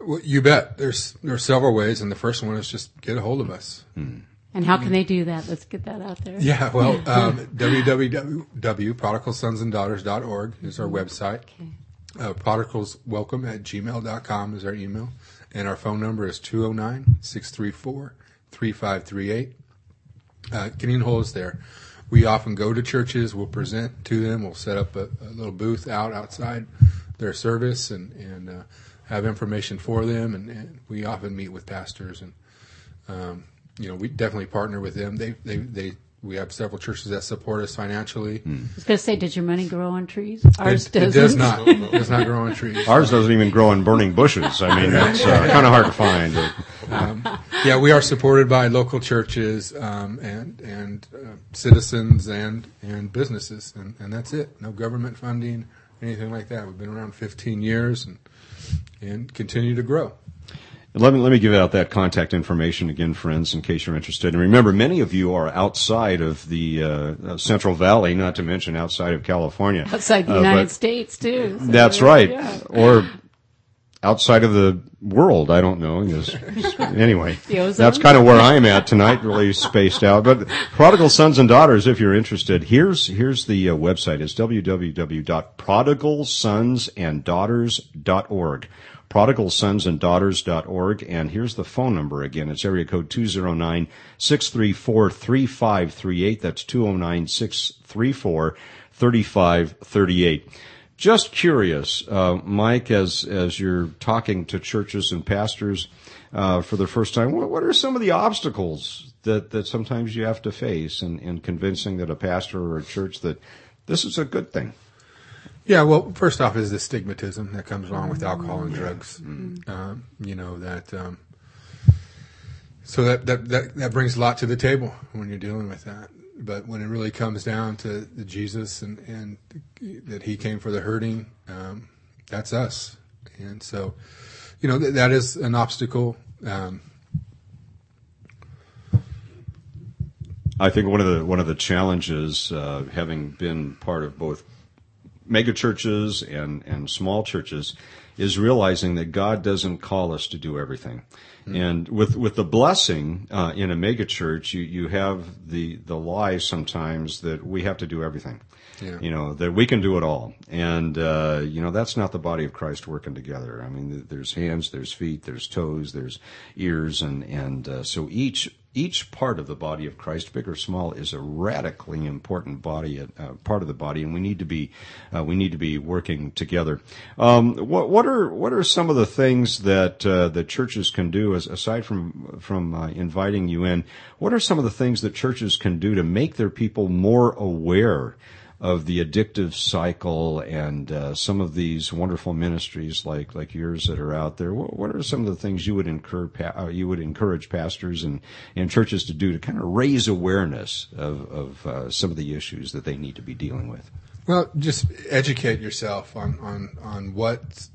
Well, you bet. There's there are several ways, and the first one is just get a hold of us. And how can they do that? Let's get that out there. Yeah, well, um, www.prodigalsonsanddaughters.org is our website. Uh, prodigalswelcome at gmail.com is our email. And our phone number is 209 634 3538. Uh, Getting hold us there. We often go to churches, we'll present to them, we'll set up a, a little booth out outside their service and, and uh, have information for them. And, and we often meet with pastors and um, you know, we definitely partner with them. They, they, they, we have several churches that support us financially. I was going to say, did your money grow on trees? Ours it, it doesn't. does not. It does not grow on trees. Ours doesn't even grow on burning bushes. I mean, that's uh, kind of hard to find. Yeah, we are supported by local churches um, and and uh, citizens and and businesses, and, and that's it. No government funding, anything like that. We've been around 15 years and and continue to grow. Let me let me give out that contact information again, friends, in case you're interested. And remember, many of you are outside of the uh, uh, Central Valley, not to mention outside of California. Outside the Uh, United States, too. So, That's right, yeah. or outside of the world. I don't know. Anyway, that's kind of where I'm at tonight. Really spaced out. But prodigal sons and daughters, if you're interested, here's here's the uh, website. It's www.prodigalsonsanddaughters.org prodigalsonsanddaughters.org and here's the phone number again it's area code 209-634-3538 that's 209-634-3538 just curious uh, mike as as you're talking to churches and pastors uh, for the first time what, what are some of the obstacles that that sometimes you have to face in, in convincing that a pastor or a church that this is a good thing Yeah, well, first off is the stigmatism that comes along with alcohol and drugs. Um, you know that. Um, so that, that that that brings a lot to the table when you're dealing with that. But when it really comes down to Jesus and and that He came for the hurting, um, that's us. And so, you know, th- that is an obstacle. Um, I think one of the one of the challenges, uh, having been part of both mega churches and and small churches, is realizing that God doesn't call us to do everything. And with with the blessing uh, in a mega church, you you have the the lie sometimes that we have to do everything. Yeah. You know that we can do it all, and uh, you know that's not the body of Christ working together. I mean, there's hands, there's feet, there's toes, there's ears, and and uh, so each each part of the body of Christ, big or small, is a radically important body, uh, part of the body, and we need to be uh, we need to be working together. Um, what what are what are some of the things that uh, churches can do as, aside from from uh, inviting you in? What are some of the things that churches can do to make their people more aware? Of the addictive cycle and uh, some of these wonderful ministries like like yours that are out there. What, what are some of the things you would encourage uh, you would encourage pastors and, and churches to do to kind of raise awareness of of uh, some of the issues that they need to be dealing with? Well, just educate yourself on, on, on what,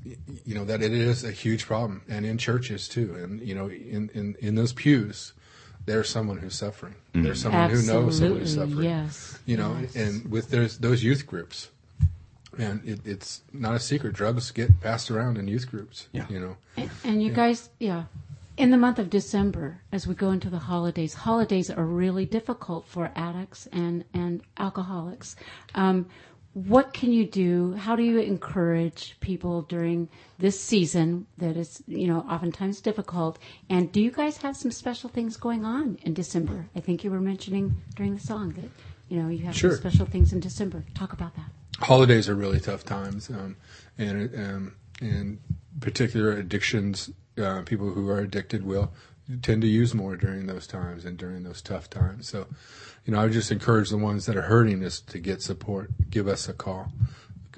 you know, that it is a huge problem and in churches too. And, you know, in, in, in those pews, there's someone who's suffering. There's someone who knows someone who's suffering. yes, You know, yes. and with those, those youth groups, and it, it's not a secret. Drugs get passed around in youth groups. Yeah. You know, And, and you guys, yeah, in the month of December, as we go into the holidays, holidays are really difficult for addicts and and alcoholics. Um, what can you do? How do you encourage people during this season that is, you know, oftentimes difficult? And do you guys have some special things going on in December? I think you were mentioning during the song that, you know, you have Sure. special things in December. Talk about that. holidays are really tough times, um, and um, in particular addictions, uh, people who are addicted will tend to use more during those times and during those tough times. So, you know, I would just encourage the ones that are hurting us to get support. Give us a call.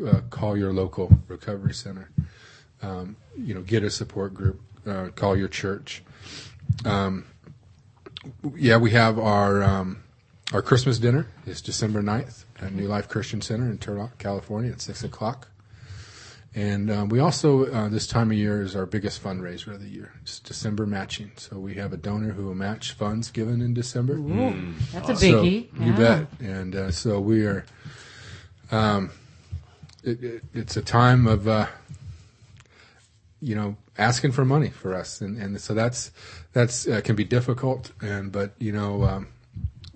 Uh, call your local recovery center. Um, you know, get a support group. Uh, call your church. Um, yeah, we have our um, our Christmas dinner is December 9th at New Life Christian Center in Turlock, California at 6 o'clock. And um, we also, uh, this time of year, is our biggest fundraiser of the year. It's December matching. So we have a donor who will match funds given in December. That's a So, biggie. you Yeah. bet. And uh, so we are, um, it, it, it's a time of, uh, you know, asking for money for us. And, and so that's, that's, uh, can be difficult. And, but, you know, um,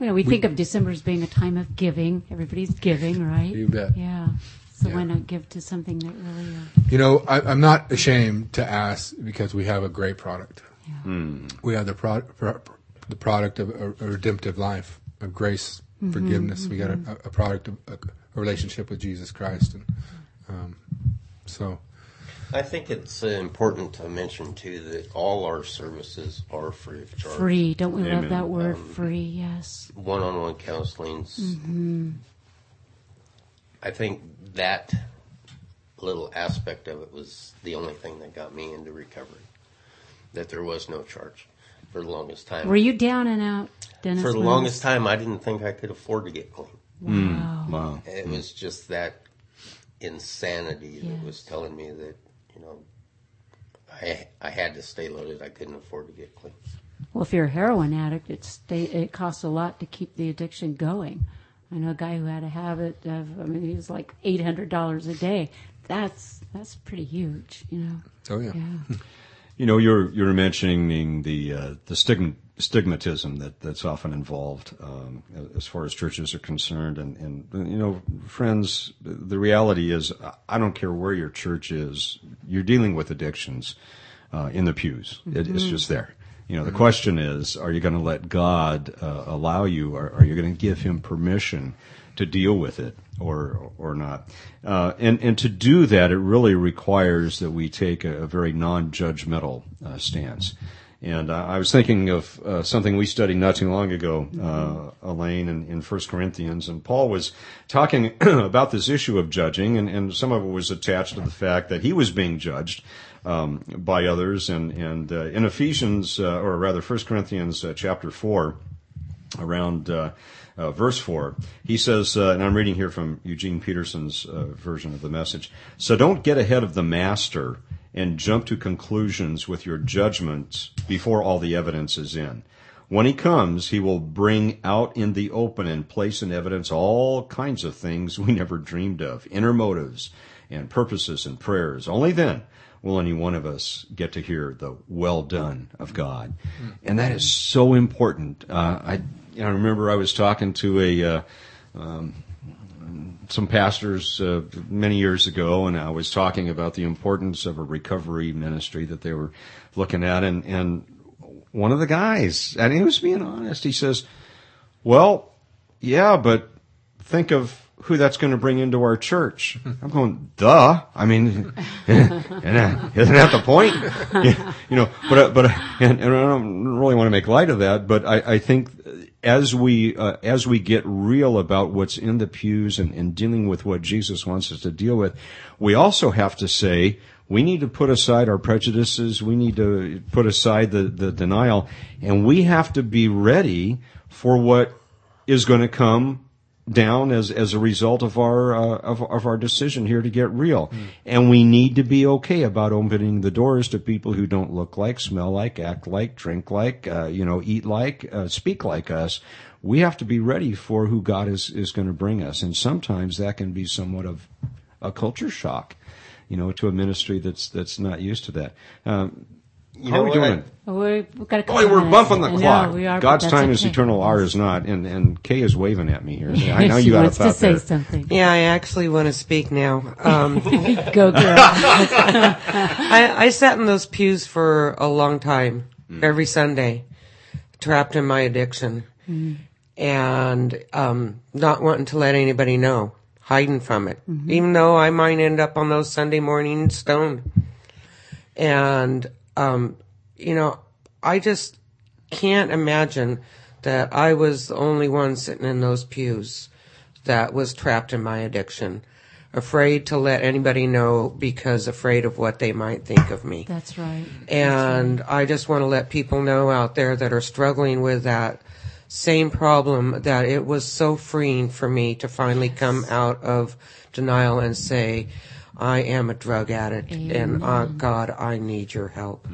You know, we, think of December as being a time of giving. Everybody's giving, right? You bet. Yeah. So Yeah. why not give to something that really? Uh, You know, I, I'm not ashamed to ask because we have a great product. Yeah. We have the product, the product of a, a redemptive life, of grace, forgiveness. We got a, a product of a, a relationship with Jesus Christ, and um, so I think it's uh, important to mention too that all our services are free of charge. free. Don't we love Amen. that word? Um, free. Yes. One-on-one counseling's. Mm-hmm. I think that little aspect of it was the only thing that got me into recovery. That there was no charge for the longest time. Were you down and out, Dennis? for the Williams? longest time, I didn't think I could afford to get clean. Wow. Mm, wow. It was just that insanity that was telling me that you know I I had to stay loaded. I couldn't afford to get clean. Well, if you're a heroin addict, it stay, it costs a lot to keep the addiction going. I know a guy who had a habit of. I mean, he was like eight hundred dollars a day. That's that's pretty huge, you know. oh yeah. Yeah. You know, you're you're mentioning the uh, the stigma, stigmatism that, that's often involved um, as far as churches are concerned, and, and you know, friends, the reality is, I don't care where your church is, you're dealing with addictions uh, in the pews. It, it's just there. You know, the question is, are you going to let God uh, allow you, or are you going to give Him permission to deal with it, or or not? Uh, and and to do that, it really requires that we take a, a very non-judgmental uh, stance. And uh, I was thinking of uh, something we studied not too long ago, uh, Elaine, in, in 1 Corinthians, and Paul was talking about this issue of judging, and, and some of it was attached to the fact that he was being judged um, by others. And, and uh, in Ephesians, uh, or rather 1 Corinthians uh, chapter 4, around uh, uh, verse 4. He says, and I'm reading here from Eugene Peterson's version of the message. So don't get ahead of the master and jump to conclusions with your judgments before all the evidence is in. When he comes, he will bring out in the open and place in evidence all kinds of things we never dreamed of, inner motives and purposes and prayers. Only then will any one of us get to hear the well done of God. And that is so important. Uh, I, I remember I was talking to a, uh, um, some pastors uh, many years ago, and I was talking about the importance of a recovery ministry that they were looking at, and, and one of the guys, and he was being honest, he says, well, yeah, but think of who that's going to bring into our church. I'm going, duh. I mean, isn't that the point? you know, but, uh, but, uh, and, and I don't really want to make light of that, but I, I think as we, uh, as we get real about what's in the pews and, and dealing with what Jesus wants us to deal with, we also have to say, we need to put aside our prejudices. We need to put aside the, the denial and we have to be ready for what is going to come down as as a result of our uh, of, of our decision here to get real, and we need to be okay about opening the doors to people who don't look like, smell like, act like, drink like, uh, you know, eat like, uh, speak like us. We have to be ready for who God is is going to bring us, and sometimes that can be somewhat of a culture shock, you know, to a ministry that's that's not used to that. Um, You how know are we what? doing? we're, we've got Boy, we're bumping the I know, clock. we are, God's that's time is okay. eternal, ours not. And and Kay is waving at me here. I know you got a wants to say there. something. Yeah, I actually want to speak now. Um, Go, girl. I, I sat in those pews for a long time, every Sunday, trapped in my addiction, and um, not wanting to let anybody know, hiding from it, even though I might end up on those Sunday mornings stoned. And um, you know, I just can't imagine that I was the only one sitting in those pews that was trapped in my addiction, afraid to let anybody know because afraid of what they might think of me. That's right. And I just want to let people know out there that are struggling with that same problem that it was so freeing for me to finally come out of denial and say, I am a drug addict and uh, God, I need your help.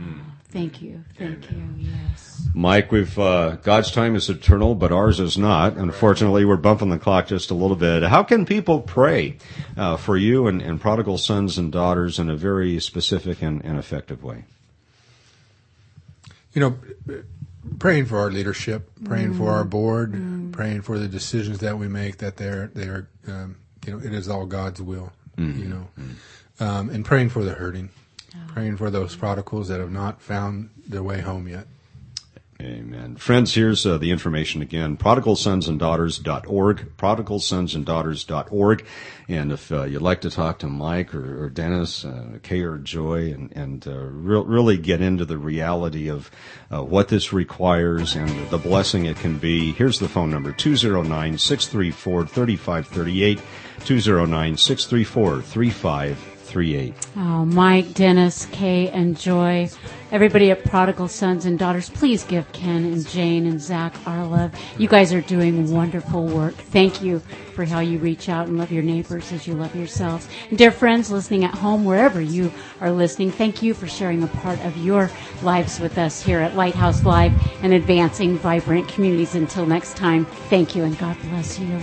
Thank you. Thank you. Yes. Mike, we've uh, God's time is eternal, but ours is not. Unfortunately, we're bumping the clock just a little bit. How can people pray uh, for you and, and prodigal sons and daughters in a very specific and, and effective way? you know, praying for our leadership, praying for our board, praying for the decisions that we make that they're they're um, you know it is all God's will, you know, um, and praying for the hurting, praying for those prodigals that have not found their way home yet. Amen. Friends, here's uh, the information again. prodigalsonsanddaughters.org, prodigalsonsanddaughters.org. And if uh, you'd like to talk to Mike or, or Dennis, uh, Kay or Joy, and, and uh, re- really get into the reality of uh, what this requires and the blessing it can be, here's the phone number, 209-634-3538, 209-634-3538. Oh, Mike, Dennis, Kay, and Joy, everybody at Prodigal Sons and Daughters, please give Ken and Jane and Zach our love. You guys are doing wonderful work. Thank you for how you reach out and love your neighbors as you love yourselves. And dear friends listening at home, wherever you are listening, thank you for sharing a part of your lives with us here at Lighthouse Live and advancing vibrant communities. Until next time, thank you and God bless you.